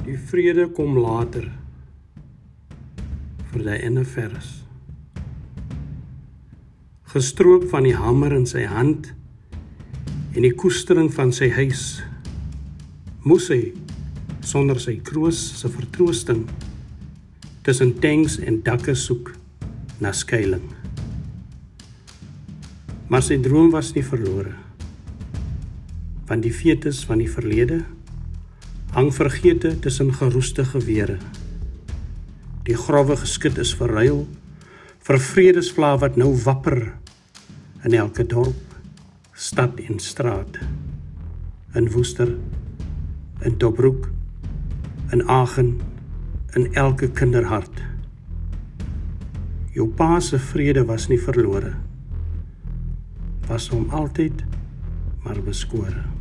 Die vrede kom later vir die ene vers. Gestroop van die hamer in sy hand en die koestering van sy huis moes hy sonder sy kroos se vertroosting tussen tanks en dakke soek na skuilings. Maar sy droom was nie verlore. Want die fetus van die verlede hang vergete tussen geroeste gewere. Die grouwe geskit is verruil vir vredesvla wat nou wapper in elke dorp, stad en straat. In Woester, in Dobroek, in Aachen, in elke kinderhart. Jou pa se vrede was nie verlore. Was hom altyd maar beskore.